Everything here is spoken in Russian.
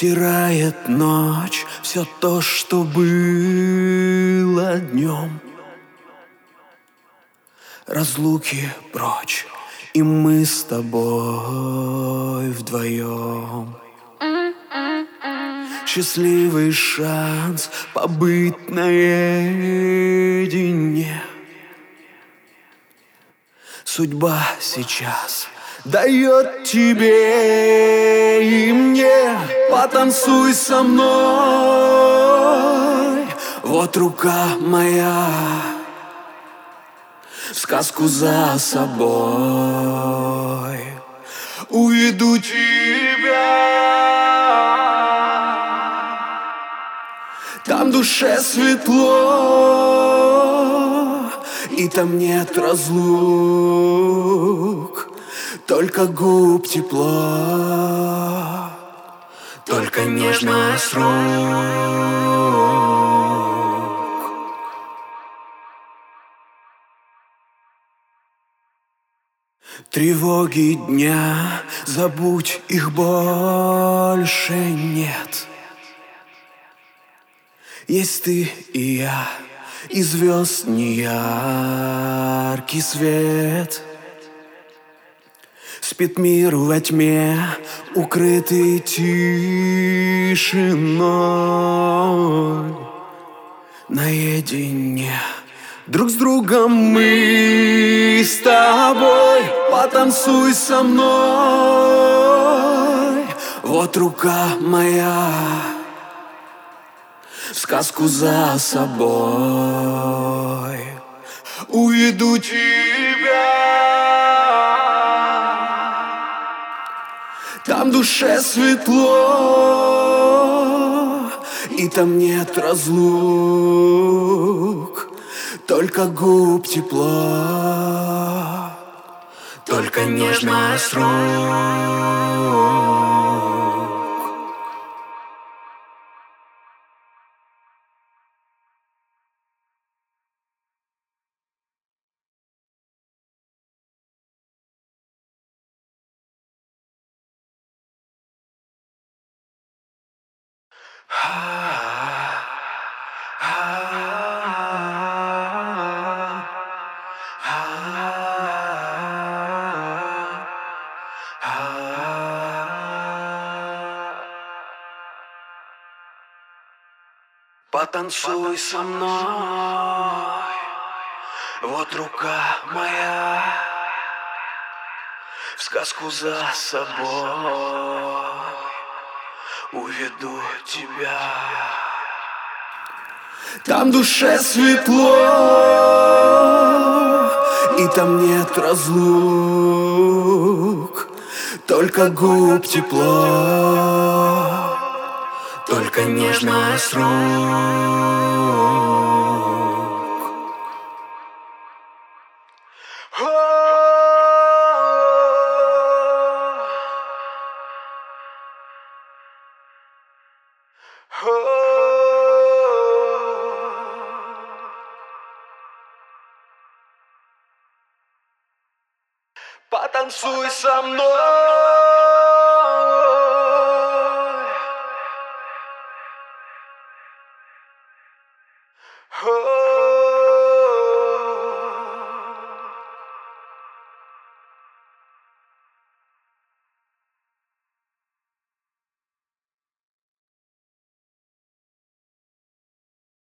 Стирает ночь все то, что было днем. Разлуки прочь, и мы с тобой вдвоем. Счастливый шанс побыть наедине. Судьба сейчас дает тебе и мне Потанцуй со мной Вот рука моя сказку за собой. Уведу тебя. Там душе светло И там нет разлук. Только губ тепло, только нежность рук. Тревоги дня, забудь, их больше нет. Есть ты и я, и звезд неяркий свет — Спит мир во тьме, укрытый тишиной. Наедине Друг с другом мы с тобой Потанцуй со мной. Вот рука моя сказку за собой. Уведу тебя. Там душе светло, и там нет разлук, Только губ тепло, только нежность рук. Потанцуй со мной, вот рука моя, в сказку за собой уведу тебя. Там душе светло, и там нет разлук, только губ тепло, только нежность рук. Потанцуй со мной. Oh.